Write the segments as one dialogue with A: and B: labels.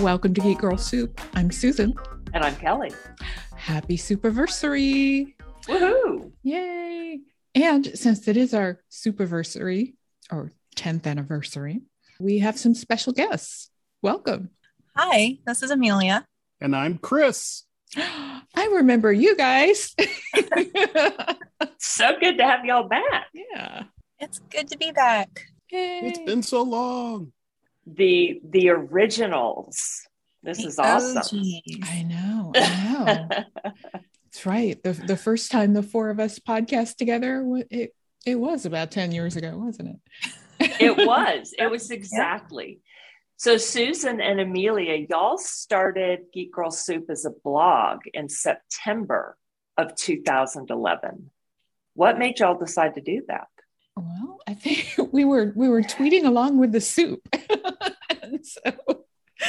A: Welcome to Geek Girl Soup. I'm Susan.
B: And I'm Kelly.
A: Happy Soupiversary.
B: Woohoo!
A: Yay. And since it is our Soupiversary or 10th anniversary, we have some special guests. Welcome.
C: Hi, this is Amelia.
D: And I'm Chris.
A: I remember you guys.
B: so good to have y'all back.
A: Yeah.
C: It's good to be back.
A: Yay.
D: It's been so long.
B: The the originals. This
C: The
B: is awesome.
C: OGs.
A: I know. I know. That's right. The, the first time the four of us podcast together, it, it was about 10 years ago, wasn't it?
B: it was. It was exactly. So Susan and Amelia, y'all started Geek Girl Soup as a blog in September of 2011. What made y'all decide to do that?
A: Well, I think we were we were tweeting along with the soup. and so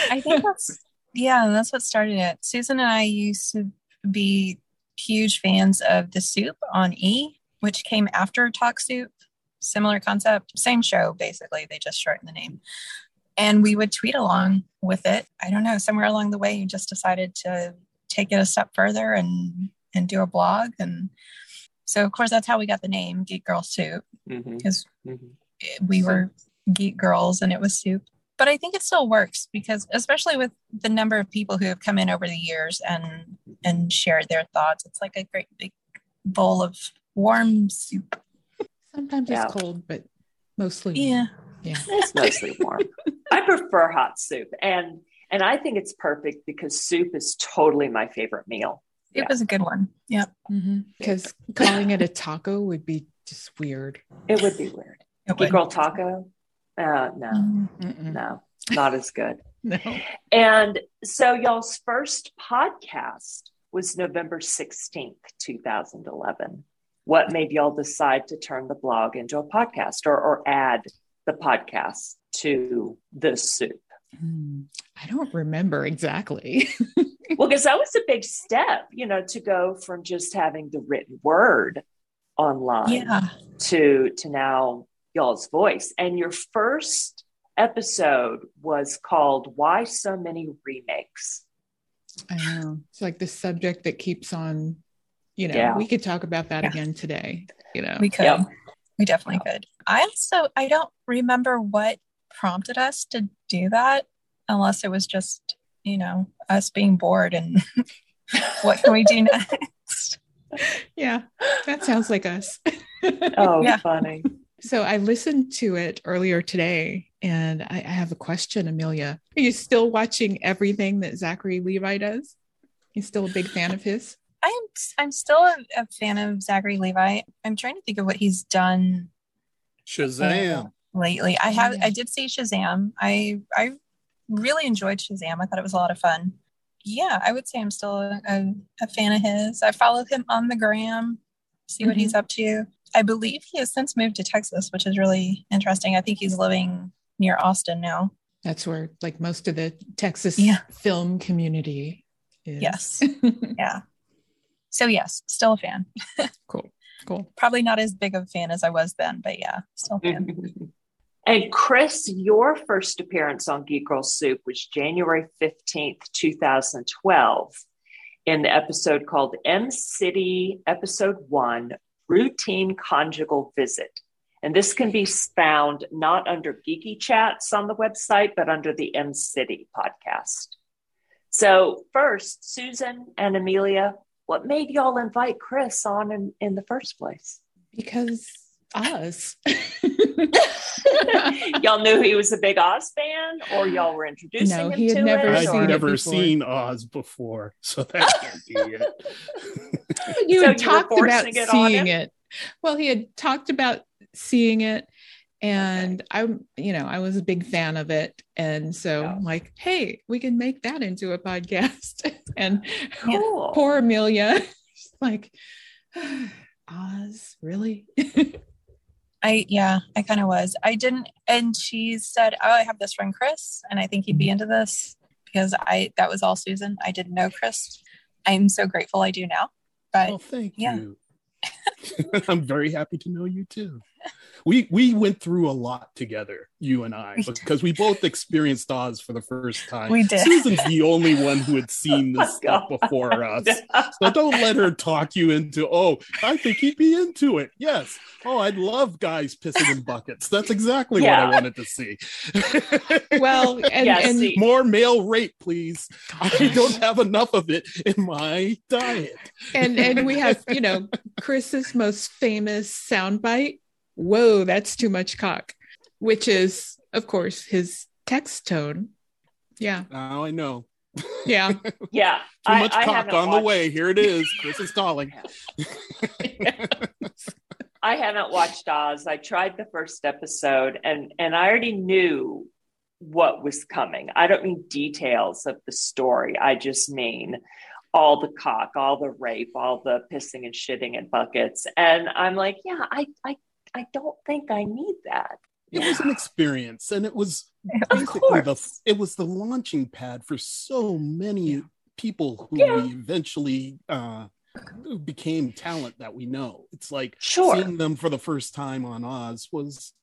C: I think that's yeah, that's what started it. Susan and I used to be huge fans of the soup on E, which came after Talk Soup. Similar concept, same show basically. They just shortened the name. And we would tweet along with it. I don't know, somewhere along the way you just decided to take it a step further and and do a blog and so of course that's how we got the name Geek Girl Soup because
B: mhm.
C: we were geek girls and it was soup but i think it still works because especially with the number of people who have come in over the years and and shared their thoughts it's like a great big bowl of warm soup
A: sometimes
B: Yeah.
A: it's cold, but mostly
C: yeah
A: yeah.
B: It's mostly warm. I prefer hot soup. And and I think it's perfect because soup is totally my favorite meal.
C: It
B: Yeah.
C: was a good one yeah
A: Because calling it a taco would be just weird.
B: It would be weird.
C: it
B: Geek
C: would.
B: Girl Taco? Uh, no,
C: Mm.
A: Mm-mm.
B: no, not as good.
A: No.
B: And so y'all's first podcast was November 16th, 2011. What made y'all decide to turn the blog into a podcast or, or add the podcast to the soup?
A: Hmm. I don't remember exactly.
B: Well, because that was a big step, you know, to go from just having the written word online
C: yeah
B: to to now y'all's voice. And your first episode was called Why So Many Remakes?
A: I know. It's like the subject that keeps on, you know,
B: Yeah.
A: we could talk about that
C: Yeah.
A: again today, you know.
C: we could
B: Yep.
C: we definitely could i also i don't remember what prompted us to do that unless it was just you know us being bored and what can we do next
A: yeah, that sounds like us.
B: Oh,
C: Yeah.
B: funny.
A: So I listened to it earlier today and I, I have a question, Amelia. Are you still watching everything that Zachary Levi does? You still a big fan of his?
C: I'm I'm still a, a fan of Zachary Levi. I'm trying to think of what he's done
D: Shazam.
C: Lately. I have. I mm-hmm. did see Shazam. I I really enjoyed Shazam. I thought it was a lot of fun. Yeah, I would say I'm still a, a, fan of his. I follow him on the gram, see what he's mm-hmm. up to. I believe he has since moved to Texas, which is really interesting. I think he's living near Austin now.
A: That's where like most of the Texas
C: Yeah.
A: film community is.
C: Yes. Yeah. So yes, still a fan.
A: cool. Cool.
C: Probably not as big of a fan as I was then, but yeah, still a fan.
B: and Chris, your first appearance on Geek Girl Soup was January 15th, 2012, in the episode called Em City, Episode One Routine Conjugal Visit. And this can be found not under Geeky Chats on the website, but under the Em City podcast. So, first, Susan and Amelia, what made y'all invite Chris on in, in the first place?
A: Because us.
B: y'all knew he was a big Oz fan, or y'all were introducing
A: No,
B: him
A: he had
B: to
A: never
B: it?
D: I'd
A: seen
B: or-
A: it
D: never
A: before.
D: seen Oz before, so that can't be it.
A: you
B: So
A: had
B: you
A: talked about
B: it
A: seeing it. Well, he had talked about seeing it, and I'm, you know, I was a big fan of it, and so
B: Yeah.
A: I'm like, hey, we can make that into a podcast. and
B: Cool.
A: poor Amelia, like, Oz, really?
C: I yeah, I kind of was. I didn't, and she said, "Oh, I have this friend Chris, and I think he'd be mm-hmm. into this because I that was all Susan. I didn't know Chris. I'm so grateful I do now. But
D: Oh, thank
C: yeah.
D: you. I'm very happy to know you too. We we went through a lot together, you and I, because we both experienced Oz for the first time.
C: We did.
D: Susan's the only one who had seen this
B: Oh,
D: stuff
B: God.
D: before us. So don't let her talk you into, oh, I think he'd be into it. Yes. Oh, I'd love guys pissing in buckets. That's exactly
B: Yeah.
D: what I wanted to see.
A: Well, and,
B: Yeah,
A: and
B: see-
D: More male rape, please. I don't have enough of it in my diet.
A: and and we have you know chris's most famous soundbite whoa that's too much cock which is of course his text tone yeah
D: Now I know.
A: yeah
B: Yeah.
D: Too
B: I-
D: much
B: I
D: cock
B: haven't
D: on the way. Here it is. Chris is calling.
B: I haven't watched Oz. I tried the first episode and and I already knew what was coming. I don't mean details of the story. I just mean all the cock, all the rape, all the pissing and shitting in buckets. And I'm like, yeah, I I I don't think I need that.
D: It was an experience, and it was basically the it was the launching pad for so many people who
B: Yeah.
D: we eventually uh became talent that we know. It's like
B: Sure.
D: seeing them for the first time on Oz was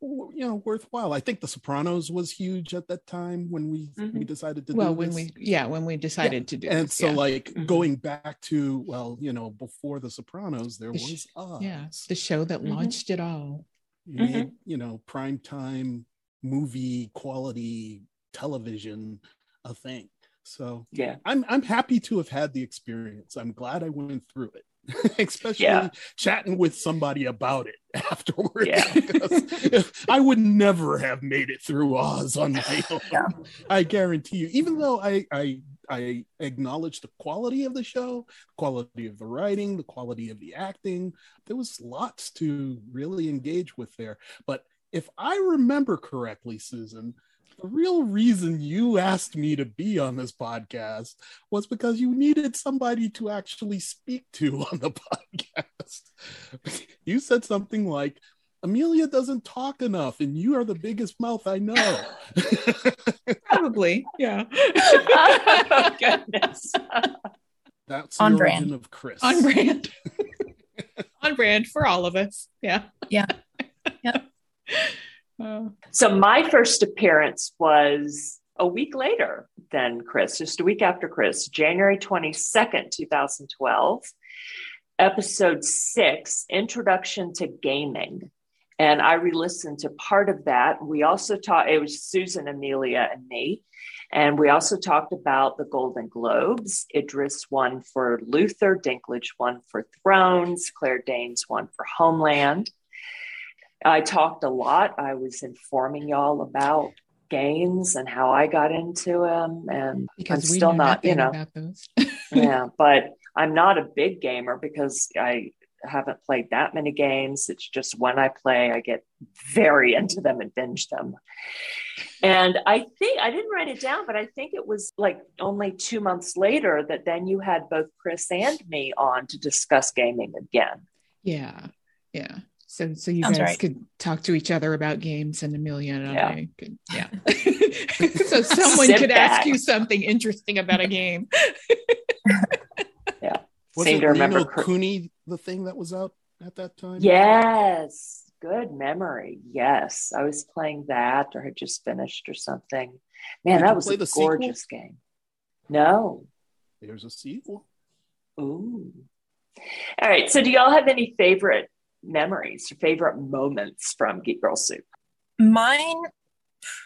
D: you know worthwhile. I think The Sopranos was huge at that time when we we
B: Mhm.
D: decided to
A: well
D: do
A: when
D: this.
A: we yeah when we decided to do
D: and
A: this,
D: so
A: yeah.
D: like
B: Mhm.
D: going back to well you know before the sopranos there
A: The sh-
D: was Oz.
A: yeah the show that
B: Mhm.
A: launched it all
D: You made, you know prime time movie quality television a thing so
B: Yeah.
D: i'm i'm happy to have had the experience i'm glad i went through it especially
B: Yeah.
D: chatting with somebody about it afterwards
B: Yeah.
D: i would never have made it through oz on my own
C: Yeah.
D: i guarantee you even though i i i acknowledge the quality of the show quality of the writing the quality of the acting there was lots to really engage with there but if i remember correctly susan the real reason you asked me to be on this podcast was because you needed somebody to actually speak to on the podcast. You said something like, Amelia doesn't talk enough, and you are the biggest mouth I know.
A: probably yeah
B: oh goodness.
D: That's
C: On
D: the
C: brand.
D: of Chris.
A: on brand on brand for all of us yeah
C: Yeah. Yep.
A: Uh,
B: So my first appearance was a week later than Chris, just a week after Chris, January 22nd, 2012, episode six, Introduction to Gaming. And I re listened to part of that. We also talked, it was Susan, Amelia, and me. And we also talked about the Golden Globes. Idris won for Luther, Dinklage won for Thrones, Claire Danes won for Homeland. I talked a lot. I was informing y'all about games and how I got into them. And
A: because
B: I'm still not, you know, yeah, but I'm not a big gamer because I haven't played that many games. It's just when I play, I get very into them and binge them. And I think I didn't write it down, but I think it was like only two months later that then you had both Chris and me on to discuss gaming again.
A: Yeah, yeah. So so you
C: Sounds
A: guys
C: right.
A: could talk to each other about games, and Amelia and
B: Yeah.
A: I could, yeah. so someone
B: Sit
A: could
B: back.
A: ask you something interesting about a game.
D: yeah, Was
B: Seem
D: it
B: to remember
D: Ni no
B: Chris-
D: Kuni, the thing that was out at that time?
B: Yes, good memory. Yes, I was playing that or had just finished or something. Man,
D: Did
B: that was a
D: the sequel?
B: gorgeous game. No.
D: There's a sequel.
B: Ooh. All right. So, do y'all have any favorite memories or favorite moments from Geek Girl Soup?
C: Mine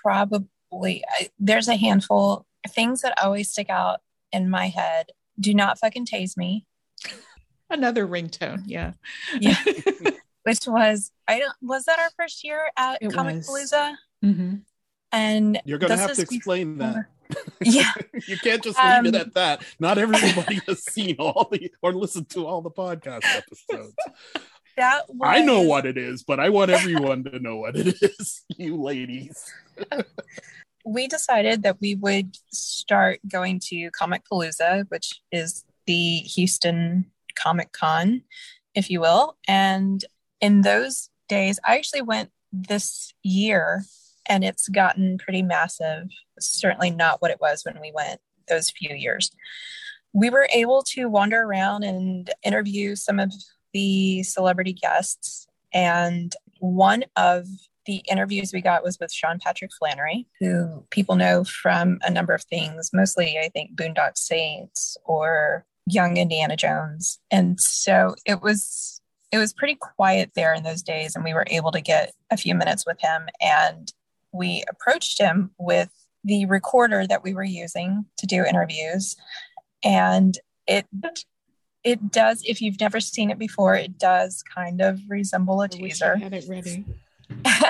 C: probably, I, there's a handful things that always stick out in my head. Do not fucking tase me,
A: Another ringtone. Yeah.
C: Yeah. which was, I don't, was that our first year at
A: It
C: Comic
A: was.
C: Palooza?
A: hmm
C: And
D: You're gonna have to explain that.
C: Yeah.
D: you can't just leave it
C: Um,
D: at that. Not everybody has seen all the or listened to all the podcast episodes.
C: That was,
D: I know what it is, but I want everyone to know what it is, you ladies.
C: we decided that we would start going to Comicpalooza, which is the Houston Comic Con, if you will. And in those days, I actually went this year and it's gotten pretty massive. Certainly not what it was when we went those few years. We were able to wander around and interview some of the celebrity guests. And one of the interviews we got was with Sean Patrick Flanery, who people know from a number of things, mostly, I think, Boondock Saints or Young Indiana Jones. And so it was it was pretty quiet there in those days and we were able to get a few minutes with him and we approached him with the recorder that we were using to do interviews and it it does if you've never seen it before it does kind of resemble a taser.
A: had it ready.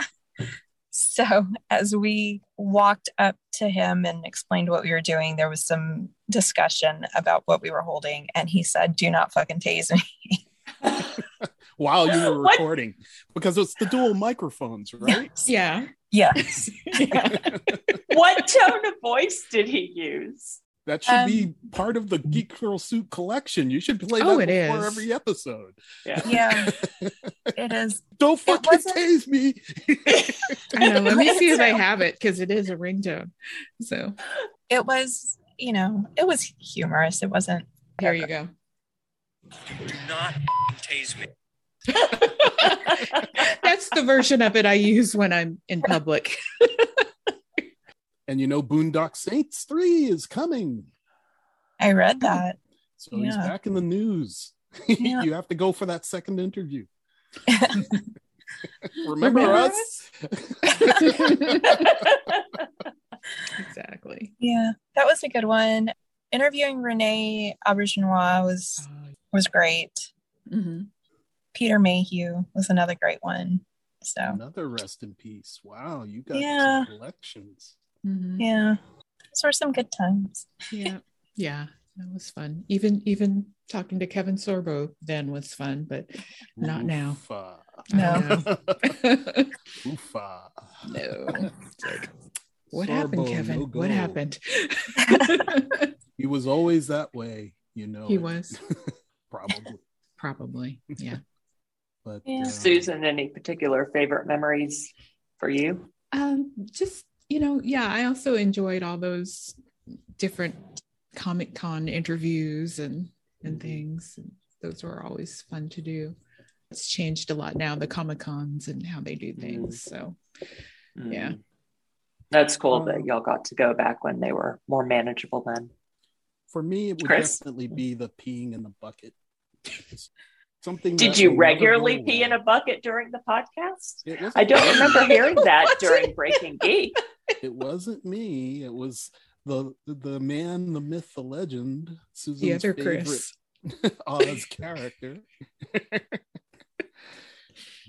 C: So as we walked up to him and explained what we were doing there was some discussion about what we were holding and he said do not fucking tase me.
D: While you were
B: What?
D: recording because it's the dual microphones, right?
A: yeah.
C: Yes.
A: Yeah.
B: What tone of voice did he use?
D: That should
C: Um,
D: be part of the Geek Girl Soup collection. You should play that
A: Oh, it
D: before
A: is.
D: every episode.
B: Yeah.
C: yeah it is
D: Don't fucking tase me.
A: I know. Let me see if I have it because it is a ringtone. So
C: it was you know it was humorous it wasn't
A: There you go.
E: Do not tase me.
A: That's the version of it I use when I'm in public.
D: And you know, Boondock Saints 3 is coming.
C: i read that
D: So he's back in the news.
C: Yeah.
D: you have to go for that second interview. Remember,
A: Remember
D: us?
A: exactly.
C: yeah that was a good one interviewing rene auberjonois was was great
A: Mhm.
C: peter mayhew was another great one so
D: Another rest in peace. Wow, you got
C: Yeah.
D: some collections.
A: Mhm.
C: yeah those were some good times
A: Yeah. Yeah. That was fun. Even even talking to Kevin Sorbo then was fun, but Not now.
D: Oofa.
C: No.
A: no.
D: Oofa.
A: no. Like, what
D: Sorbo,
A: happened, Kevin?
D: no
A: what happened?
D: He was always that way, you know.
A: he
D: it.
A: was
D: probably.
A: probably. Yeah.
D: But
C: Yeah.
D: uh,
B: Susan, any particular favorite memories for you?
A: Um, just you know, yeah, I also enjoyed all those different Comic Con interviews and and things. And those were always fun to do. It's changed a lot now, the Comic Cons and how they do things. So Yeah.
B: Mm. That's cool that
D: Um,
B: y'all got to go back when they were more manageable then.
D: for me, it would
B: Chris?
D: definitely be the peeing in the bucket. It's something.
B: Did you regularly pee in a bucket during the podcast? I don't
D: me.
B: remember hearing that during Breaking Geek.
D: It wasn't me. It was the the man, the myth, the legend, Susan's
A: the other
D: favorite
A: Chris.
D: Oz character.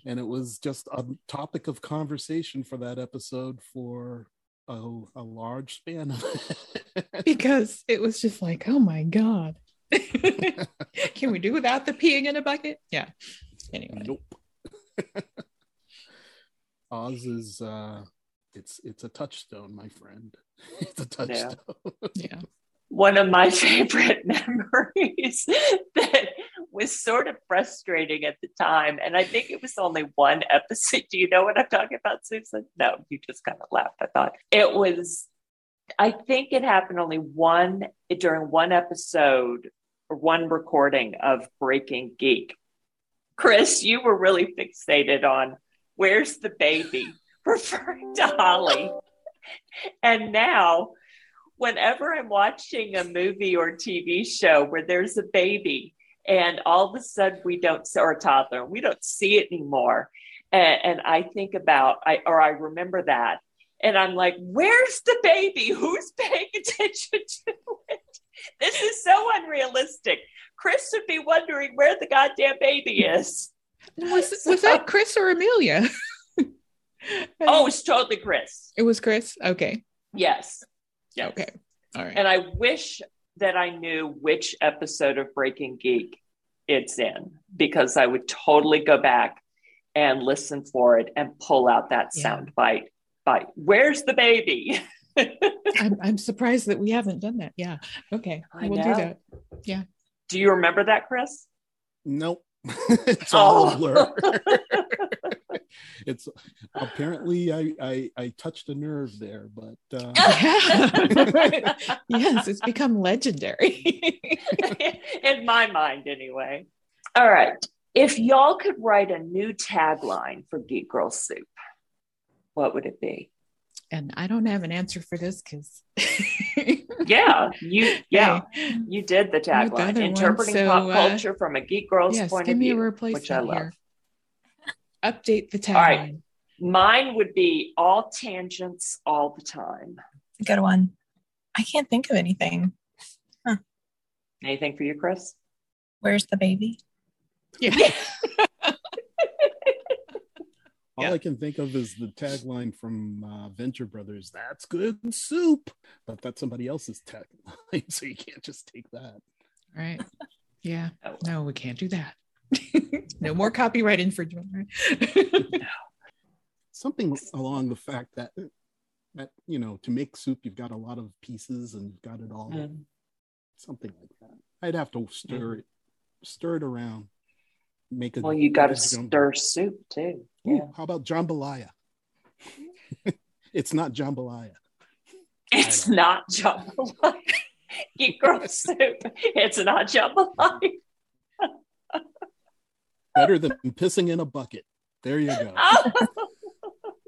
D: and it was just a topic of conversation for that episode for a, a large span of
A: Because it was just like, oh my God. Can we do without the peeing in a bucket? Yeah. Anyway.
D: nope. Oz is uh it's it's a touchstone, my friend. It's a touchstone.
A: Yeah.
B: One of my favorite memories that was sort of frustrating at the time. And I think it was only one episode. Do you know what I'm talking about, Susan? No, you just kind of laughed. I thought it was, I think it happened only one during one episode or one recording of Breaking Geek. Chris, you were really fixated on where's the baby, referring to Holly. And now, whenever I'm watching a movie or TV show where there's a baby and all of a sudden we don't, or a toddler, we don't see it anymore. And, and I think about, I, or I remember that. And I'm like, where's the baby? Who's paying attention to it? This is so unrealistic. Chris would be wondering where the goddamn baby is.
A: Was, was that Chris or Amelia?
B: Oh, it's totally Chris.
A: it was Chris. Okay.
B: Yes. Yes.
A: Okay. All right.
B: And I wish that I knew which episode of Breaking Geek it's in because I would totally go back and listen for it and pull out that
A: Yeah.
B: sound bite. Bite. Where's the baby?
A: I'm, I'm surprised that we haven't done that. Yeah. Okay.
B: I
A: we'll
B: know.
A: do that. Yeah.
B: Do you remember that, Chris?
D: Nope. it's all
B: Oh.
D: a blur. it's apparently I, I I touched a nerve there, but uh,
A: Yeah. yes, it's become legendary.
B: In my mind, anyway. All right. If y'all could write a new tagline for Geek Girl Soup, what would it be?
A: And I don't have an answer for this because
B: Yeah, you yeah,
A: Hey,
B: you did the
A: the
B: tagline.
A: other one,
B: Interpreting
A: so,
B: pop
A: uh,
B: culture from a geek girl's
A: yes,
B: point
A: give
B: of
A: me a
B: view,
A: replacement
B: which I love.
A: here. Update the tagline.
B: right. Mine would be all tangents all the time.
C: Good one. I can't think of anything.
B: Anything for you, Chris?
C: Where's the baby?
A: Yeah.
D: All
A: Yeah.
D: I can think of is the tagline from uh, Venture Brothers. That's good soup, but that's somebody else's tagline, so you can't just take that.
A: right. Yeah.
B: Oh.
A: No, we can't do that. no more copyright infringement. Right?
D: Something along the fact that that you know to make soup you've got a lot of pieces and you've got it all.
B: Mm.
D: Something like that. I'd have to stir it, stir it around, make a.
B: Well, you got to stir soup too.
D: Ooh,
B: Yeah.
D: How about jambalaya? it's not jambalaya.
B: It's
D: don't-
B: not jambalaya. Geek girl soup. It's not jambalaya.
D: Better than pissing in a bucket. There you go.
B: Oh,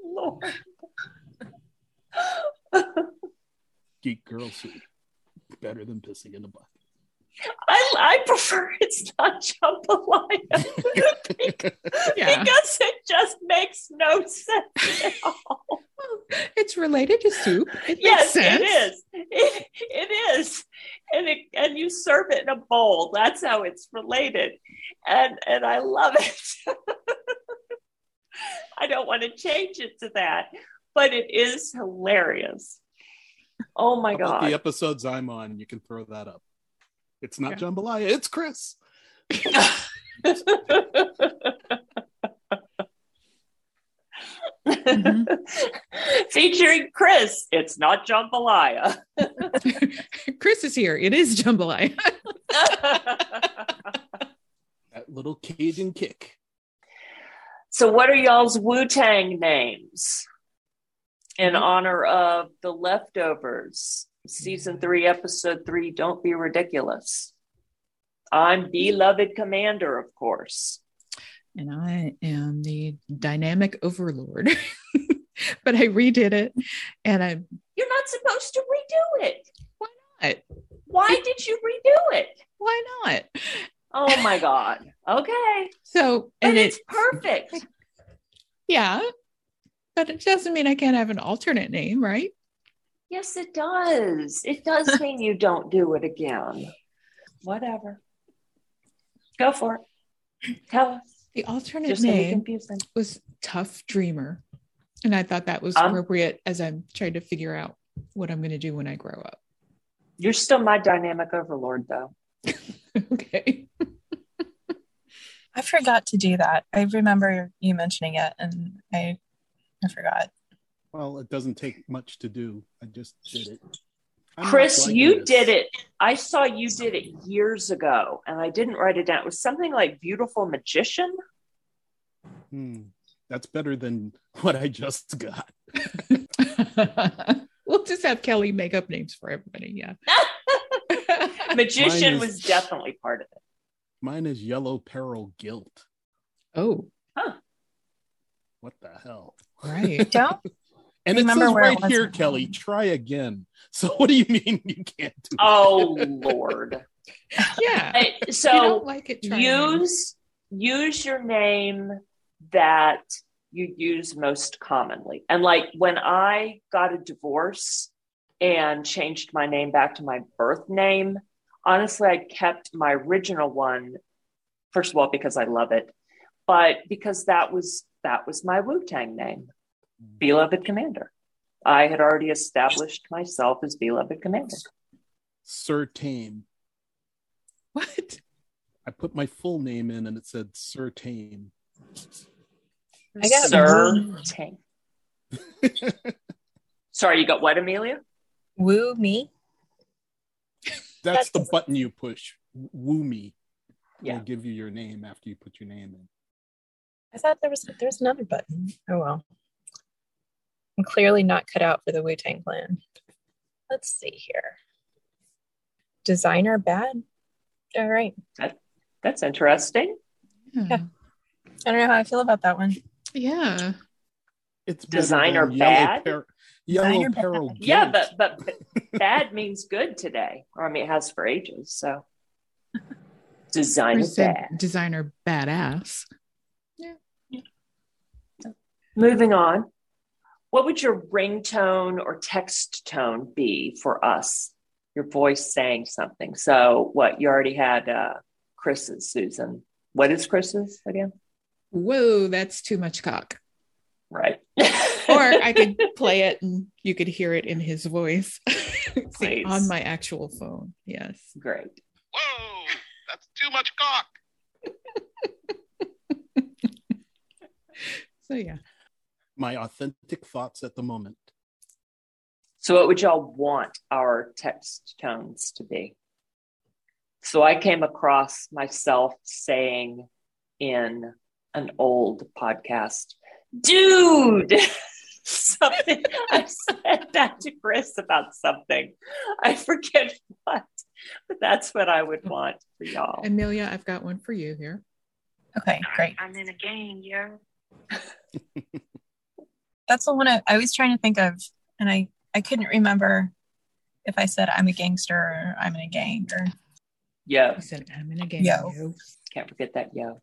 B: Lord.
D: Geek girl soup. Better than pissing in a bucket.
B: I, I prefer it's not jambalaya
A: Yeah.
B: because it just makes no sense at all.
A: It's related to soup. It
B: yes,
A: makes sense.
B: it is. It, it is, and it, and you serve it in a bowl. That's how it's related, and and I love it. I don't want to change it to that, but it is hilarious. Oh my god!
D: the episodes I'm on? You can throw that up. It's not
A: Yeah.
D: jambalaya. It's Chris.
A: Mhm.
B: Featuring Chris. It's not jambalaya.
A: Chris is here. It is jambalaya.
D: That little Cajun kick.
B: so, what are y'all's Wu Tang names in
A: Mhm.
B: honor of the leftovers? Season three, episode three. Don't be ridiculous. I'm beloved commander, of course.
A: and I am the dynamic overlord. but I redid it and I
B: You're not supposed to redo it.
A: why not?
B: Why did you redo it?
A: Why not?
B: Oh my god. Okay.
A: So and
B: it's
A: it
B: perfect.
A: yeah. But it doesn't mean I can't have an alternate name, right?
B: Yes, it does. It does mean you don't do it again. Whatever. Go for it. Tell us.
A: The alternate
B: Just
A: name was Tough Dreamer. And I thought that was
B: Um,
A: appropriate as I'm trying to figure out what I'm going to do when I grow up.
B: You're still my dynamic overlord, though.
A: okay.
C: I forgot to do that. I remember you mentioning it and I I forgot.
D: Well, it doesn't take much to do. I just did it. I'm
B: Chris, you
D: this.
B: did it. I saw you did it years ago, and I didn't write it down. It was something like Beautiful Magician.
D: Hmm. That's better than what I just got.
A: we'll just have Kelly make up names for everybody. Yeah.
B: Magician
D: is-
B: was definitely part of it.
D: Mine is Yellow Peril Guilt.
A: oh, huh.
D: What the hell?
A: right.
C: Don't
D: And it says
C: where it
D: right here, Kelly, try again. So what do you mean you can't do it?
B: Oh Lord!
A: Yeah.
B: I-
A: you
B: so
A: don't like it. try it.
B: use use your name that you use most commonly and like when i got a divorce and changed my name back to my birth name honestly i kept my original one first of all because i love it but because that was that was my wu-tang name beloved commander i had already established myself as beloved commander
D: Sir Tame.
A: What?
D: I put my full name in and it said Sir Tame.
C: I got
B: sir
C: Woo.
B: Tang. sorry you got what amelia
C: woo me.
D: That's the button you push. Woo me.
B: Yeah.
D: It'll give you your name after you put your name in.
C: I thought there was there was another button. Oh well. I'm clearly not cut out for the Wu Tang Clan. Let's see here. Designer bad. All right.
B: That's interesting. Hmm.
A: Yeah.
C: I don't know how I feel about that one.
A: Yeah.
D: It's
B: Designer
D: than yellow
B: bad?
D: yellow
C: Designer bad.
B: Yeah,
D: guilt.
B: but but bad means good today, or I mean, it has for ages. So designer bad.
A: designer badass. Yeah.
B: Moving on, what would your ringtone or text tone be for us? Your voice saying something. So, what you already had, uh, Chris's, Susan. What is Chris's again?
A: Whoa, that's too much cock.
B: Right.
A: Or I could play it and you could hear it in his voice See, on my actual phone. Yes.
B: Great.
E: Whoa, that's too much cock.
A: So yeah.
D: My authentic thoughts at the moment.
B: So, what would y'all want our text tones to be? So, I came across myself saying in an old podcast, dude, something. I said that to Chris about something. I forget what, but that's what I would want for y'all.
A: Amelia, I've got one for you here.
C: Okay, great.
F: I'm in a gang, yo.
C: That's the one I, I was trying to think of, and I I couldn't remember if I said I'm a gangster or I'm in a gang or
B: Yo,
A: I said, I'm in a game.
C: Yo.
A: yo."
B: can't forget that yo.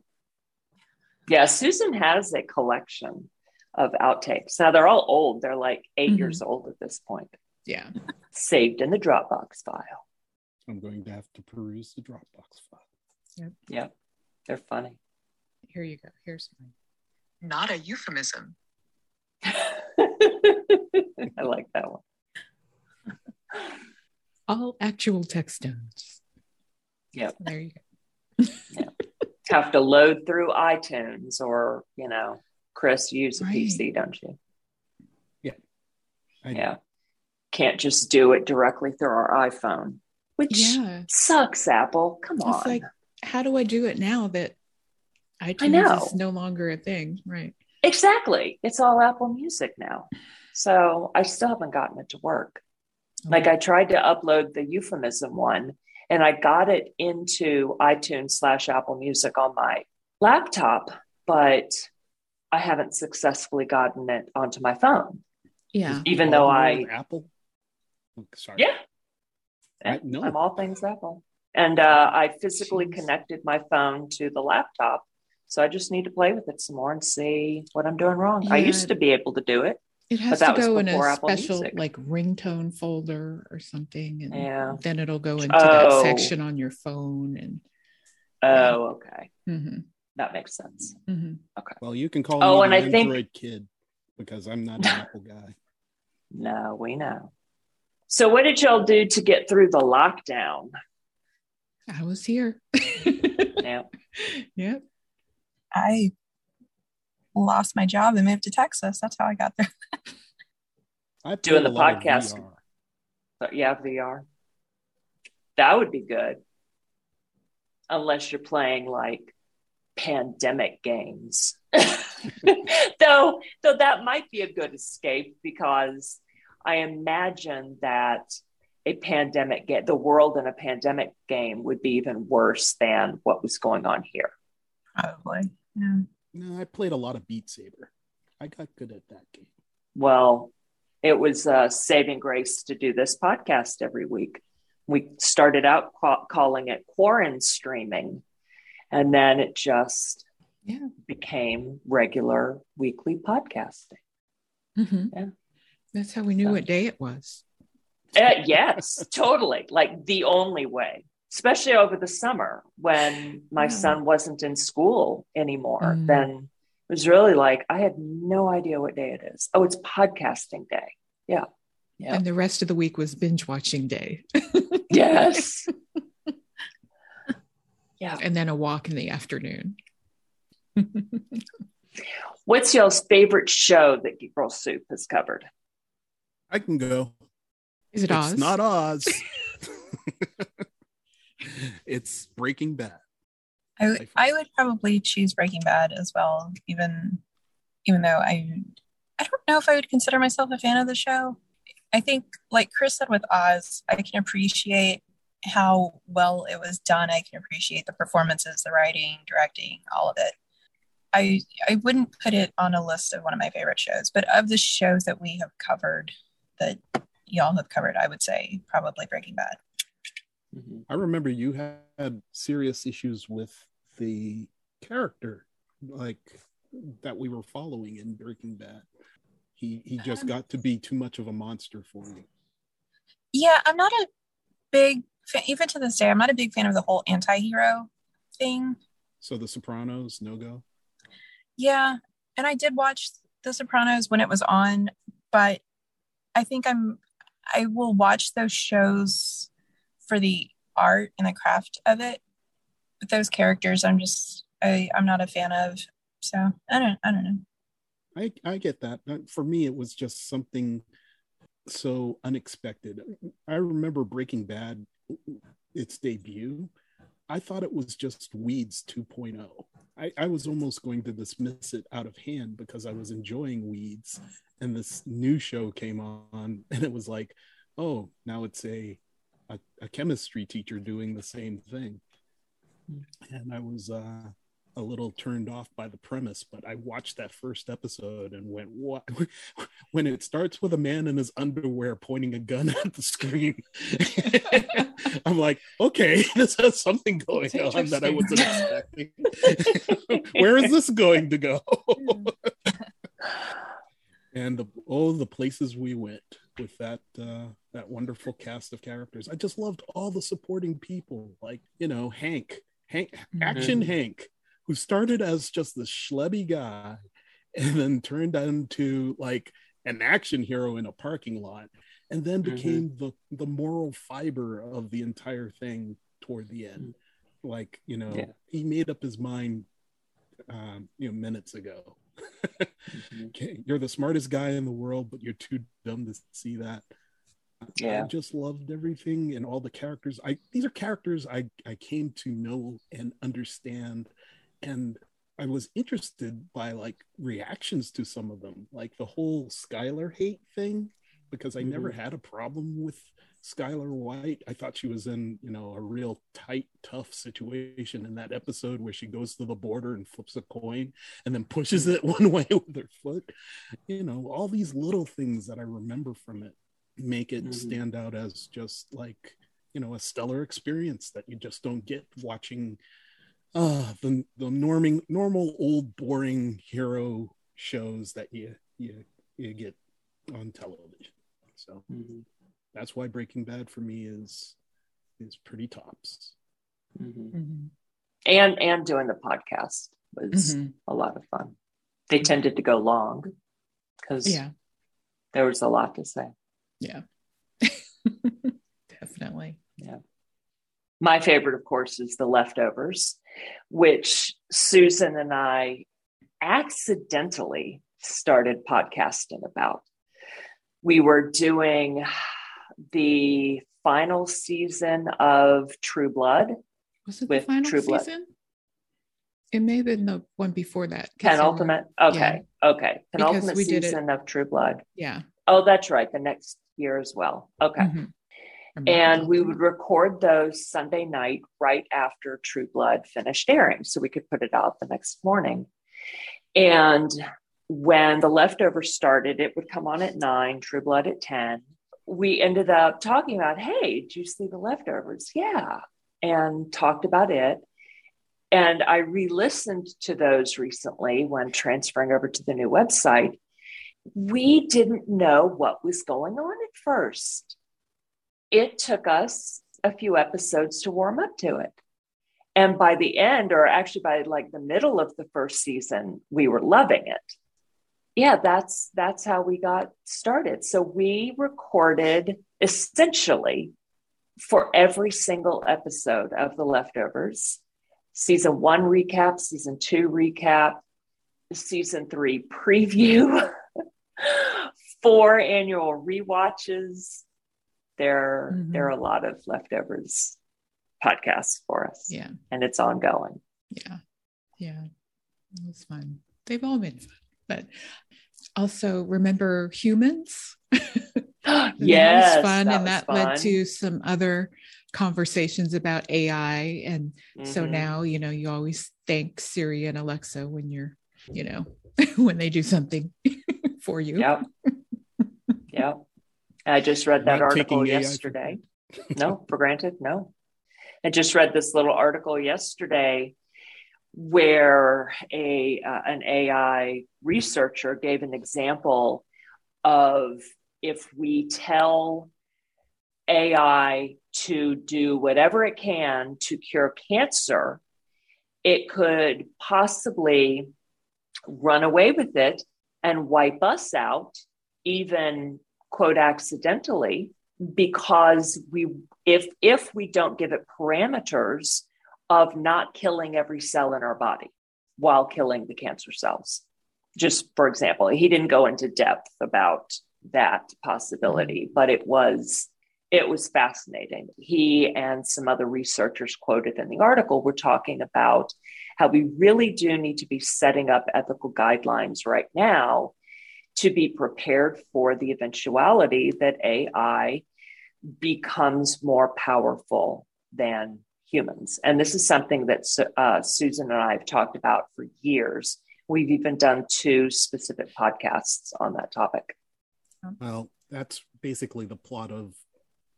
B: Yeah, Susan has a collection of outtakes. Now they're all old. They're like 8
A: Mhm.
B: years old at this point.
A: Yeah.
B: saved in the Dropbox file.
D: I'm going to have to peruse the Dropbox file.
B: Yep, they're funny.
A: Here you go. Here's mine.
F: Not a euphemism.
B: I like that one.
A: All actual text tones.
B: Yep.
A: There you go.
B: Have to load through iTunes or, you know, Chris, you use a
A: Right.
B: PC, don't you?
D: I
B: Yeah. Can't just do it directly through our iPhone, which
A: Yeah.
B: sucks, Apple. Come on.
A: Like, how do I do it now that iTunes
B: know.
A: is no longer a thing? Right.
B: Exactly. It's all Apple Music now. So I still haven't gotten it to work. Like I tried to upload the euphemism one and I got it into iTunes slash Apple Music on my laptop, but I haven't successfully gotten it onto my phone.
A: Yeah.
B: Even
D: All
B: though I
D: Apple. Oh, sorry.
B: Yeah.
D: I, no.
B: I'm all things Apple. And uh, I physically
A: Jeez.
B: connected my phone to the laptop. So I just need to play with it some more and see what I'm doing wrong. I used to be able to do it.
A: It has
B: that
A: to go in a
B: Apple
A: special
B: Music.
A: like ringtone folder or something. And
B: Yeah.
A: then it'll go into that
B: Oh.
A: section on your phone and
B: Oh, okay.
A: mm-hmm.
B: That makes sense.
A: Mm-hmm. Okay.
D: Well, you can call
B: Oh,
D: me
B: and
D: the
B: I think-
D: Android kid because I'm not an Apple guy.
B: No, we know. So, what did y'all do to get through the lockdown?
A: I was here.
B: Yeah.
A: yeah.
C: I lost my job and moved to Texas. That's how I got there.
D: I
B: Doing the
D: a lot of
B: podcast.
D: VR.
B: But yeah, VR. That would be good. Unless you're playing like pandemic games. though though that might be a good escape because I imagine that a pandemic game, the world in a pandemic game would be even worse than what was going on here.
C: Probably. Yeah.
D: No, I played a lot of Beat Saber. I got good at that game.
B: Well, it was uh, saving grace to do this podcast every week. We started out ca- calling it quarantine streaming, and then it just
A: Yeah.
B: became regular weekly podcasting.
A: Mhm.
B: Yeah.
A: That's how we knew
B: So-
A: what day it was.
B: Uh, yes, totally. Like the only way, especially over the summer when my
A: Yeah.
B: son wasn't in school anymore.
A: Mm.
B: Then it was really like I had no idea what day it is. Oh, it's podcasting day. Yeah. Yeah.
A: And the rest of the week was binge watching day.
B: Yes. yeah.
A: and then a walk in the afternoon.
B: What's y'all's favorite show that Geek Girl Soup has covered?
D: I can go.
A: Is it Oz?
D: Not Oz. It's Breaking Bad.
C: I, would- I would probably choose Breaking Bad as well, even even though I I don't know if I would consider myself a fan of the show. I think, like Chris said with Oz, I can appreciate how well it was done. I can appreciate the performances, the writing, directing, all of it. I I wouldn't put it on a list of one of my favorite shows, but of the shows that we have covered that y'all have covered, I would say probably Breaking Bad.
B: Mm-hmm.
D: I remember you had serious issues with the character, like that we were following in Breaking Bad. He he just
C: Um,
D: got to be too much of a monster for you.
C: Yeah, I'm not a big fan, even to this day, I'm not a big fan of the whole anti-hero thing.
D: So the Sopranos, no go.
C: Yeah, and I did watch The Sopranos when it was on, but I think I'm I will watch those shows for the art and the craft of it. But those characters, I'm just I I'm not a fan of. So I don't I don't know.
D: I I get that. Uh, For me, it was just something so unexpected. I remember Breaking Bad, its debut. I thought it was just Weeds 2.0. I, I was almost going to dismiss it out of hand because I was enjoying Weeds, and this new show came on, and it was like, oh, now it's a a, a chemistry teacher doing the same thing, and I was uh, a little turned off by the premise, but I watched that first episode and went, "What?" When it starts with a man in his underwear pointing a gun at the screen, I'm like, "Okay, this has something going
A: It's
D: on that I wasn't expecting. Where is this going to go?" and the oh, the places we went with that uh, that wonderful cast of characters. I just loved all the supporting people, like you know Hank, Hank, Action Hank, who started as just this schlubby guy, and then turned into like an action hero in a parking lot, and then
B: Mhm.
D: became the the moral fiber of the entire thing toward the end. Like you know,
B: Yeah.
D: he made up his mind, um, you know, minutes ago. Okay, you're the smartest guy in the world, but you're too dumb to see that.
B: Yeah.
D: I just loved everything and all the characters. I these are characters I I came to know and understand, and I was interested by like reactions to some of them, like the whole Skyler hate thing, because I never
B: Mhm.
D: had a problem with Skyler White. I thought she was in, you know, a real tight, tough situation in that episode where she goes to the border and flips a coin and then pushes it one way with her foot. You know, all these little things that I remember from it make it
B: Mhm.
D: stand out as just like, you know, a stellar experience that you just don't get watching uh the the norming normal old boring hero shows that you you you get on television. So
B: Mhm.
D: That's why Breaking Bad for me is is pretty tops.
B: Mhm.
A: Mhm.
B: And and doing the podcast was
A: Mhm.
B: a lot of fun. They tended to go long because
A: Yeah,
B: there was a lot to say.
A: yeah. Definitely. Yeah.
B: My favorite, of course, is The Leftovers, which Susan and I accidentally started podcasting about. We were doing the final season of True Blood,
A: Was it
B: With
A: the final
B: True Blood.
A: season? It may have been the one before that.
B: penultimate. Okay, okay,
A: Because
B: penultimate
A: we did
B: season of True Blood.
A: Yeah.
B: Oh, that's right, the next year as well. Okay.
A: Mhm.
B: And we would record those Sunday night right after True Blood finished airing so we could put it out the next morning. And when the leftovers started, it would come on at nine, True Blood at 10. We ended up talking about, hey, did you see the leftovers? Yeah. And talked about it. And I re listened to those recently when transferring over to the new website. We didn't know what was going on at first it took us a few episodes to warm up to it. And by the end, or actually by like the middle of the first season, we were loving it. Yeah, that's that's how we got started. So we recorded essentially for every single episode of The Leftovers, season one recap, season two recap, season three preview, four annual rewatches. There,
A: Mhm.
B: there are a lot of leftovers podcasts for us,
A: Yeah.
B: and it's ongoing.
A: Yeah. Yeah. It was fun. They've all been fun. But also remember humans?
B: yes,
A: that was fun.
B: that
A: and
B: was
A: that
B: fun.
A: led to some other conversations about AI. And so
B: Mhm.
A: now, you know, you always thank Siri and Alexa when you're, you know, when they do something for you.
B: Yep. yep. I just read that
D: Not
B: article
D: taking AI
B: yesterday. no, for granted, no. I just read this little article yesterday where a uh, an AI researcher gave an example of if we tell AI to do whatever it can to cure cancer, it could possibly run away with it and wipe us out, even quote accidentally, because we if if we don't give it parameters of not killing every cell in our body while killing the cancer cells. Just for example, he didn't go into depth about that possibility, mm-hmm. but it was it was fascinating. He and some other researchers quoted in the article were talking about how we really do need to be setting up ethical guidelines right now to be prepared for the eventuality that AI becomes more powerful than humans. And this is something that uh, Susan and I have talked about for years. We've even done two specific podcasts on that topic.
D: Well, that's basically the plot of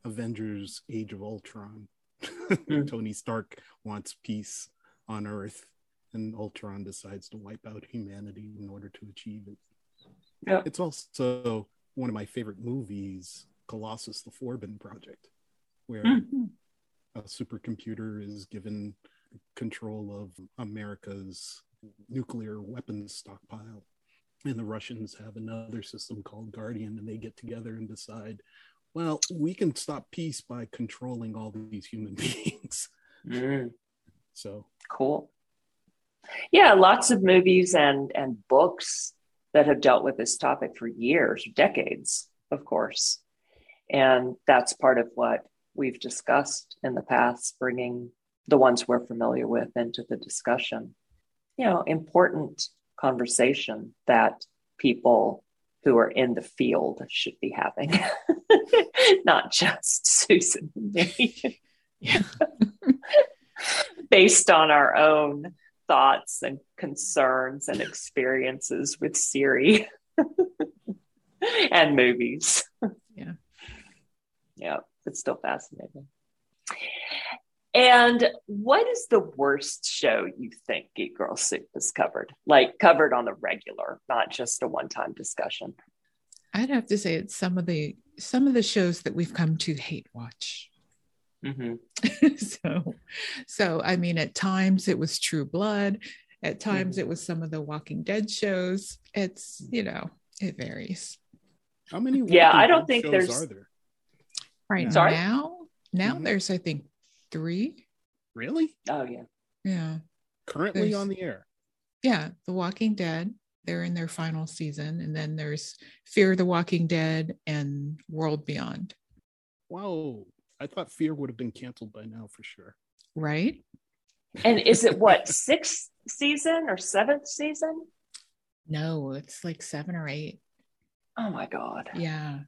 D: Avengers Age of Ultron. Tony Stark wants peace on Earth, and Ultron decides to wipe out humanity in order to achieve it.
B: Yeah.
D: It's also one of my favorite movies, Colossus the Forbidden Project, where
B: Mhm.
D: A supercomputer is given control of America's nuclear weapons stockpile. And the Russians have another system called Guardian, and they get together and decide, well, we can stop peace by controlling all these human beings.
B: Mm,
D: So,
B: cool. Yeah, lots of movies and and books that have dealt with this topic for years, decades, of course. And that's part of what we've discussed in the past, bringing the ones we're familiar with into the discussion. You know, important conversation that people who are in the field should be having, not just Susan and me,
A: Yeah.
B: based on our own thoughts and concerns and experiences with Siri and movies.
A: Yeah.
B: Yeah, it's still fascinating. And what is the worst show you think Geek Girl Soup has covered? Like covered on the regular, not just a one-time discussion.
A: I'd have to say it's some of the some of the shows that we've come to hate watch.
B: Mm-hmm.
A: so so I mean at times it was True Blood, at times it was some of the Walking Dead shows. It's you know, it varies.
D: how many?
B: Yeah, I don't
D: Dead
B: think there's-
D: are there.
A: Right
B: Sorry?
A: now, now
D: Mhm.
A: there's I think three.
D: Really?
B: Oh yeah.
A: Yeah.
D: Currently
A: There's-
D: on the air?
A: Yeah, The Walking Dead. They're in their final season. And then there's Fear the Walking Dead and World Beyond.
D: Wow. I thought Fear would have been canceled by now for sure.
A: Right?
B: And is it what sixth season or seventh season?
A: No, it's like seven or eight.
B: Oh my god.
A: Yeah.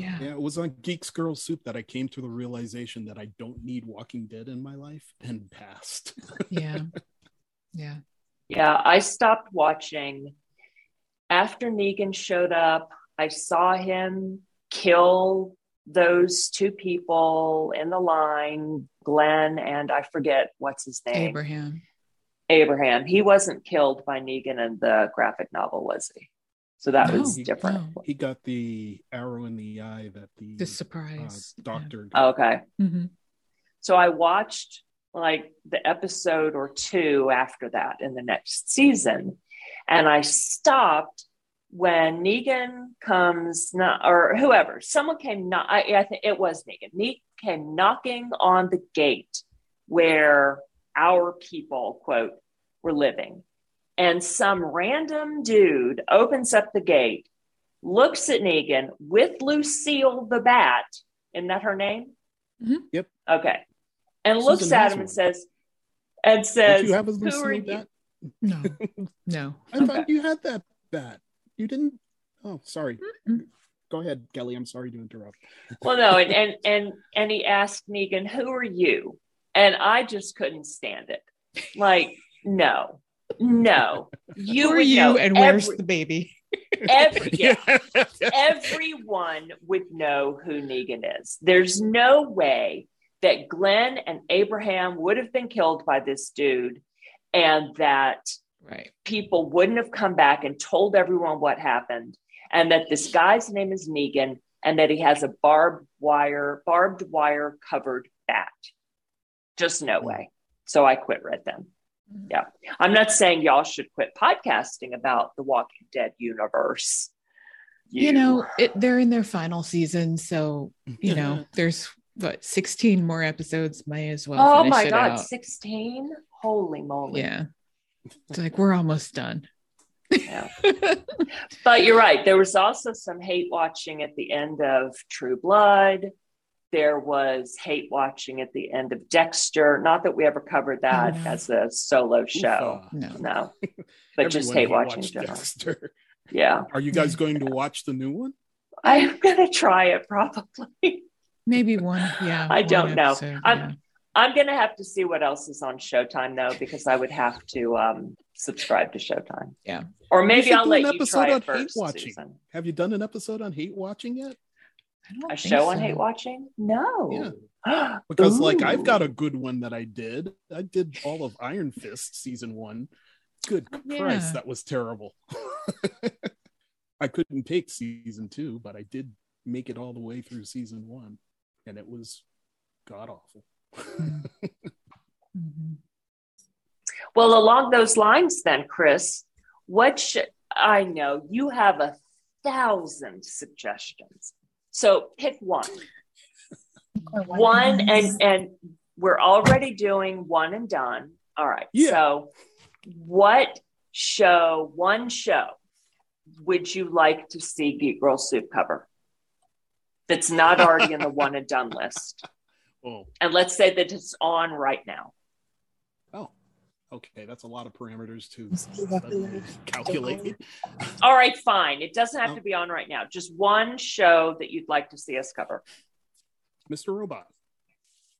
A: Yeah.
D: Yeah, it was on Geeks Girl Soup that I came to the realization that I don't need Walking Dead in my life and passed.
A: Yeah. Yeah.
B: Yeah, I stopped watching after Negan showed up. I saw him kill those two people in the line, Glenn and I forget what's his name.
A: Abraham.
B: Abraham. He wasn't killed by Negan in the graphic novel, was he? So that
A: No,
B: was different.
A: no.
D: he got the arrow in the eye that the,
A: The
D: uh,
A: surprise. Yeah.
D: doctor got.
B: Okay.
A: Mhm.
B: So I watched like the episode or two after that in the next season. And I stopped when Negan comes, not, or whoever, someone came, not, I, I think it was Negan. Negan came knocking on the gate where our people, quote, were living. And some random dude opens up the gate, looks at Negan with Lucille the Bat. Isn't that her name?
A: Mhm.
D: Yep.
B: Okay. And
D: Susan
B: looks at him
D: one.
B: and says, and
D: Don't
B: says,
D: you have a
B: "Who
D: Lucille
B: are you?"
D: bat?
A: No. No.
D: I
B: Okay.
D: thought you had that bat. You didn't? Oh, sorry.
A: Mm-mm.
D: Go ahead, Kelly. I'm sorry to interrupt.
B: Well, no, and and and and he asked Negan, "Who are you?" And I just couldn't stand it. Like, no, no, you
A: Who are you
B: know
A: and where's the baby?
B: every yeah, everyone would know who Negan is. There's no way that Glenn and Abraham would have been killed by this dude and that
A: Right.
B: people wouldn't have come back and told everyone what happened and that this guy's name is Negan and that he has a barbed wire barbed wire covered bat. Just no hmm. way. So I quit right then. Yeah. I'm not saying y'all should quit podcasting about the Walking Dead universe.
A: You, know, it, they're in their final season, so you know, mm-hmm. there's what 16 more episodes. May as well.
B: oh my
A: it
B: God,
A: out.
B: 16? Holy moly.
A: Yeah. It's like we're almost done.
B: Yeah. But you're right. There was also some hate watching at the end of True Blood. There was hate watching at the end of Dexter. Not that we ever covered that
A: Oh,
B: as a solo show.
D: Oofa.
A: no.
B: No, but just hate
D: hate
B: watching.
D: Dexter.
B: Yeah,
D: Are you guys going to watch the new one?
B: I'm gonna try it probably.
A: Maybe one. Yeah.
B: I
A: one
B: don't know.
A: episode,
B: I'm-
A: yeah.
B: I'm gonna have to see what else is on Showtime though, because I would have to um, subscribe to Showtime.
A: Yeah.
B: or maybe I'll
D: do
B: let
D: an
B: you
D: episode
B: try
D: on
B: it first.
D: hate watching. Have you done an episode on hate watching yet?
A: I
B: A
A: think
B: show on hate watching? No. Yeah.
D: Because like I've got a good one that I did. I did all of Iron Fist season one. Good
A: Yeah.
D: Christ, that was terrible. I couldn't take season two, but I did make it all the way through season one, and it was god awful.
A: Mhm.
B: Well, along those lines, then, Chris, what should I know? You have a thousand suggestions. So pick one. One and and we're already doing one and done. All right.
D: Yeah.
B: So what show, one show would you like to see Geek Girl Soup cover? That's not already in the one and done list.
D: oh,
B: And let's say that it's on right now.
D: Okay, that's a lot of parameters to uh, calculate.
B: All right, fine. It doesn't have to be on right now. Just one show that you'd like to see us cover.
D: Mr. Robot.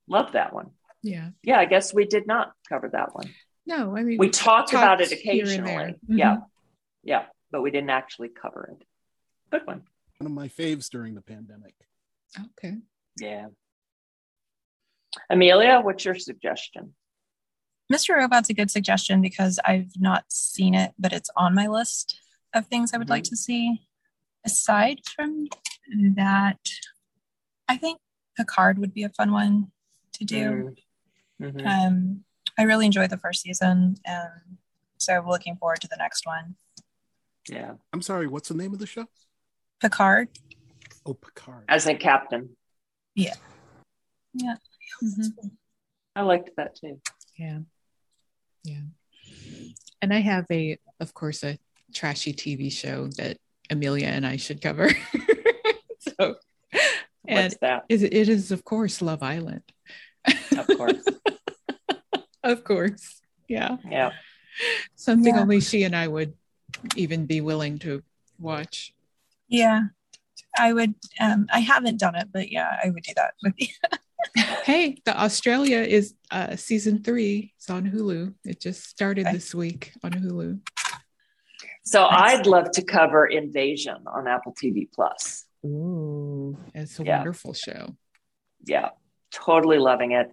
B: Love that one.
A: Yeah.
B: Yeah, I guess we did not cover that one.
A: No, I mean
B: We talked about it
A: talked here and
B: occasionally. Yeah.
A: Mhm.
B: Yeah. But we didn't actually cover it. Good one.
D: One of my faves during the pandemic.
A: Okay.
B: Yeah. Amelia, what's your suggestion?
C: Mr. Robot's a good suggestion because I've not seen it, but it's on my list of things I would like to see. Aside from that, I think Picard would be a fun one to do.
B: Mhm.
C: Um, I really enjoyed the first season, and so I'm looking forward to the next one.
B: Yeah.
D: I'm sorry, what's the name of the show?
C: Picard.
D: Oh, Picard.
B: As a Captain.
C: Yeah.
A: Mhm.
B: I liked that too.
A: Yeah. Yeah. And I have a, of course, a trashy TV show that Amelia and I should cover. so, and
B: What's that?
A: is it is of course Love Island.
B: Of course.
A: Of course. Yeah.
B: Yeah.
A: Something
C: Yeah.
A: only she and I would even be willing to watch.
C: Yeah. I would um I haven't done it, but yeah, I would do that with you.
A: Hey, the Australia is uh season three. It's on Hulu. It just started
C: Okay.
A: this week on Hulu.
B: So. I'd love to cover Invasion on Apple TV Plus.
A: Ooh, it's a
B: Yeah.
A: wonderful show.
B: Yeah, totally loving it.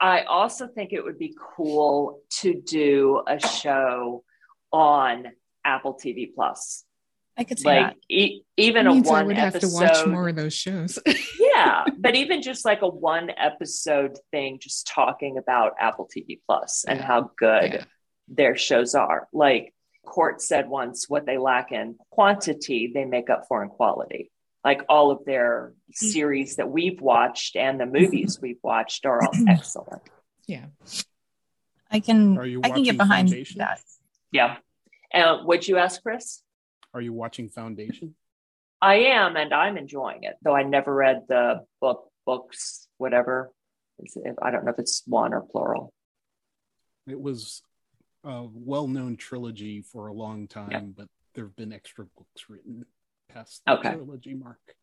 B: I also think it would be cool to do a show on Apple TV Plus.
C: I could see
B: Like
C: that.
B: e- even
A: It
B: a
A: means I
B: one
A: would have
B: episode.
A: to watch more of those shows.
B: yeah, but even just like a one episode thing, just talking about Apple TV Plus and
A: Yeah.
B: how good
A: Yeah.
B: their shows are. Like Cort said once, what they lack in quantity, they make up for in quality. Like all of their mm-hmm. series that we've watched and the movies mm-hmm. we've watched are all mm-hmm. excellent.
A: yeah.
C: I can
D: Are you
C: I can get
D: watching
C: behind
D: Foundation?
C: that.
B: Yeah. Uh, and would you ask Chris?
D: Are you watching Foundation?
B: I am, and I'm enjoying it, though I never read the book, books, whatever. It's- I don't know if it's one or plural.
D: It was a well-known trilogy for a long time, but there have been extra books written. past the
B: Okay.
D: trilogy mark.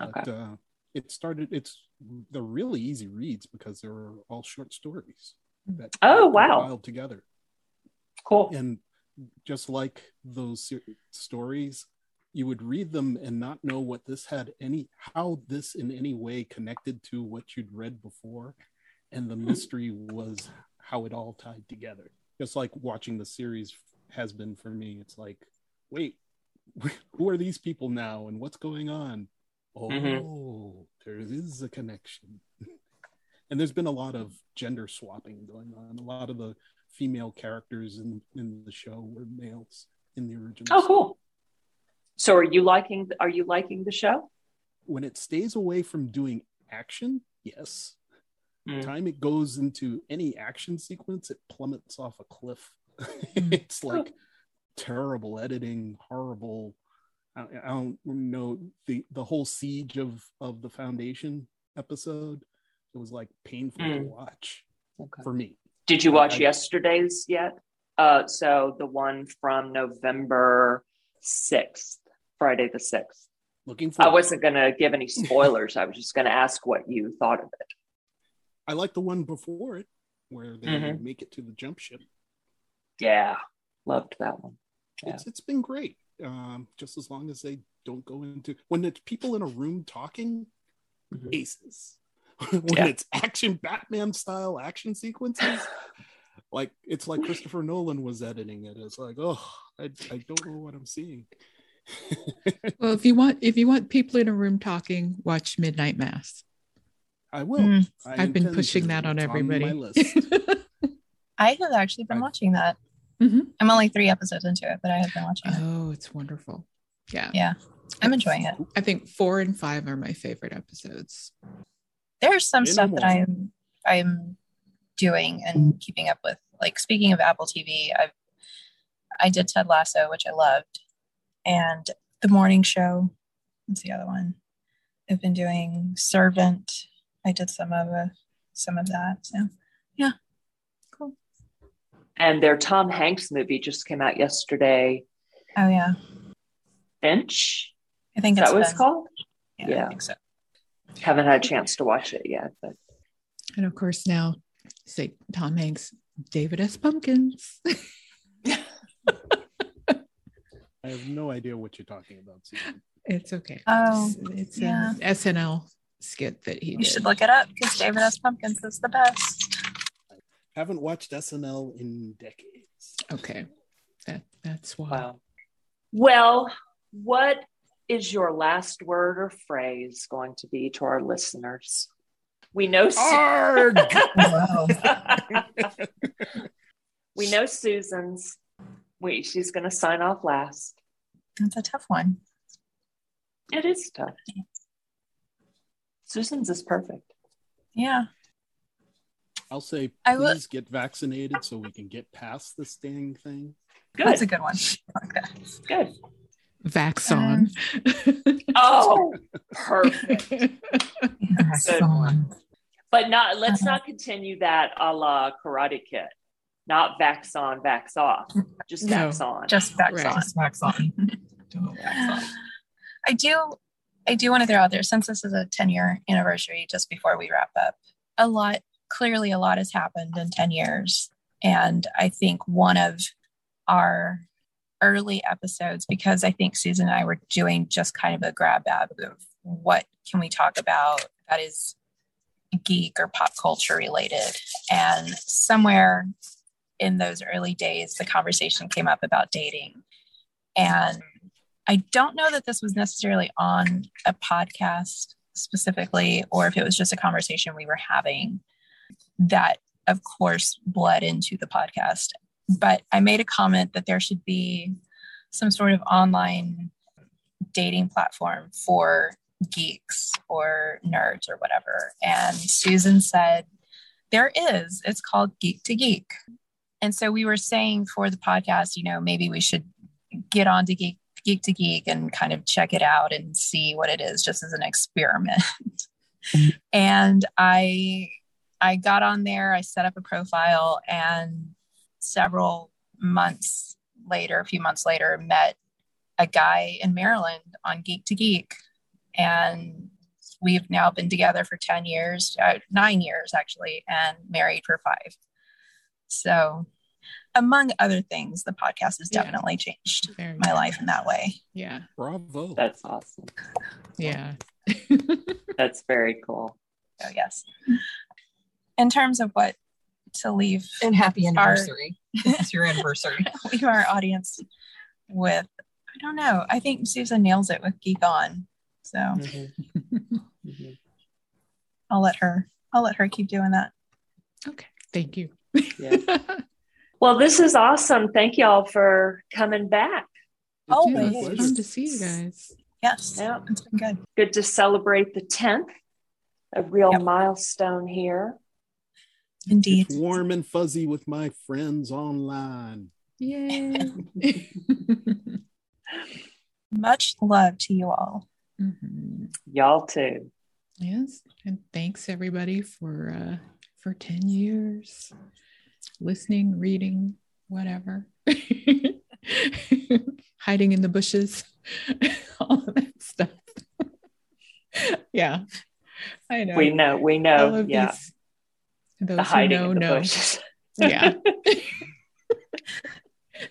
B: Okay.
D: But uh, it started. It's they're really easy reads because they're all short stories. That
B: Oh, wow.
D: together,
B: Cool.
D: and just like those stories, you would read them and not know what this had any how this in any way connected to what you'd read before, and the mystery was how it all tied together. Just like watching the series has been for me. It's like, wait, who are these people now, and what's going on? Oh,
B: Mhm.
D: there is a connection. and there's been a lot of gender swapping going on. A lot of the female characters in in the show were males in the original.
B: Oh, cool. So are you liking are you liking the show?
D: When it stays away from doing action, yes.
B: Mm.
D: Time it goes into any action sequence, it plummets off a cliff. it's like terrible editing, horrible. I, I don't know the the whole siege of of the foundation episode. It was like painful to
B: Mm.
D: watch
B: Okay.
D: for me.
B: Did you watch
D: I-
B: yesterday's yet? Uh, so the one from November 6th, Friday the 6th.
D: Looking for
B: I wasn't going to give any spoilers. I was just going to ask what you thought of it.
D: I like the one before it where they
B: Mhm.
D: make it to the jump ship.
B: Yeah, loved that one. Yeah.
D: It's it's been great. Um, just as long as they don't go into when it's people in a room talking,
B: Mhm.
D: aces. when
B: Yeah.
D: it's action Batman style action sequences, like it's like Christopher Nolan was editing it. It's like, oh, I, I don't know what I'm seeing.
A: Well, if you want if you want people in a room talking, watch Midnight Mass.
D: I will.
C: Mm.
D: I
A: I've been pushing that on
D: It's
A: everybody.
D: my list.
C: I have actually been
D: Right.
C: watching that.
A: Mhm.
C: I'm only three episodes into it, but I have been watching it.
A: Oh, it's wonderful. Yeah.
C: Yeah. I'm enjoying it.
A: I think four and five are my favorite episodes.
C: There's some stuff that. I'm I'm doing and keeping up with. Like speaking of Apple TV, I've I did Ted Lasso, which I loved, and The Morning Show. What's the other one? I've been doing Servant. I did some of a, some of that. So yeah, cool.
B: And their Tom Hanks movie just came out yesterday.
C: oh yeah,
B: Finch?
C: I think
B: Is that
C: was
B: called?
C: Yeah,
B: Yeah.
C: I think so.
B: Haven't had a chance to watch it yet, but
A: And of course now say Tom Hanks, David S. Pumpkins.
D: I have no idea what you're talking about. Susan.
A: it's okay.
C: Oh,
A: it's, it's
C: yeah.
A: an SNL skit that he
C: You
A: did.
C: should look it up because David S. Pumpkins is the best.
D: Haven't watched SNL in decades.
A: Okay. That that's why.
B: wow. Well, what is your last word or phrase going to be to our listeners? We know Su-
D: Arg!
B: We know Susan's. Wait, she's going to sign off last.
C: That's a tough one.
B: It is tough. Susan's is perfect.
C: Yeah.
D: I'll say,
C: I will-
D: please get vaccinated so we can get past this dang thing.
B: Good.
C: That's a good one. Okay.
B: Good.
A: Vax on.
B: Oh, perfect.
C: Yes,
B: Good.
C: go on.
B: But not. Let's uh-huh. not continue that a la Karate Kid. Not vax on, vax off. Just
A: No.
B: vax on.
C: Just vax
A: Right.
C: on.
F: Just wax on. Don't wax on.
C: I do I do want to throw out there since this is a 10 year anniversary just before we wrap up. A lot clearly a lot has happened in 10 years and I think one of our early episodes because I think Susan and I were doing just kind of a grab bag of what can we talk about that is geek or pop culture related and somewhere in those early days the conversation came up about dating and I don't know that this was necessarily on a podcast specifically, or if it was just a conversation we were having that, of course, bled into the podcast. But I made a comment that there should be some sort of online dating platform for geeks or nerds or whatever. And Susan said, There is. It's called Geek to Geek. And so we were saying for the podcast, you know, maybe we should get on to Geek geek to geek and kind of check it out and see what it is just as an experiment and i i got on there i set up a profile and several months later a few months later met a guy in Maryland on Geek to Geek. And we've now been together for 10 years, uh, nine years actually, and married for five. So, among other things, the podcast has
A: Yeah.
C: definitely changed
A: Very
C: my
A: nice.
C: life in that way.
A: Yeah.
D: Bravo.
B: That's awesome.
A: Yeah.
B: That's very cool.
C: So, yes. In terms of what to leave
F: And happy
C: Our-
F: anniversary. this is your anniversary.
C: leave our audience with, I don't know. I think Susan nails it with Geek On. So
B: Mhm. Mhm.
C: I'll let her. I'll let her keep doing that.
A: okay. Thank you.
B: Yeah. Well, this is awesome. Thank y'all for coming back.
D: It's
C: Oh,
D: been
A: it's
C: is.
A: fun to see you guys.
C: Yes,
B: Yeah.
C: it's been good.
B: Good to celebrate the 10th, a real
C: Yep.
B: milestone here.
C: Indeed.
D: It's warm and fuzzy with my friends online.
A: Yay.
C: Much love to you all.
A: Mhm.
B: Y'all too.
A: Yes, and thanks everybody for uh for 10 years listening, reading, whatever. Hiding in the bushes. All of that stuff. yeah. I know.
B: We know, we
A: All
B: know.
A: of
B: Yeah.
A: these those
B: The
A: who
B: hiding
A: know
B: in the
A: know.
B: bushes.
A: Yeah.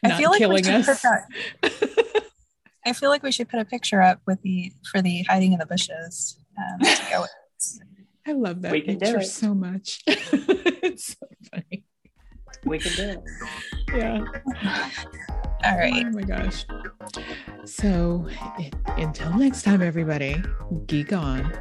C: I feel like we should
A: us.
C: put that. I feel like we should put a picture up with the for the hiding in the bushes. Um, to go with.
A: I love that
B: We can do
A: picture
B: it.
A: so much. it's so funny.
B: We can do it.
A: Yeah.
C: All right.
A: Oh my gosh. So it, until next time, everybody, geek on.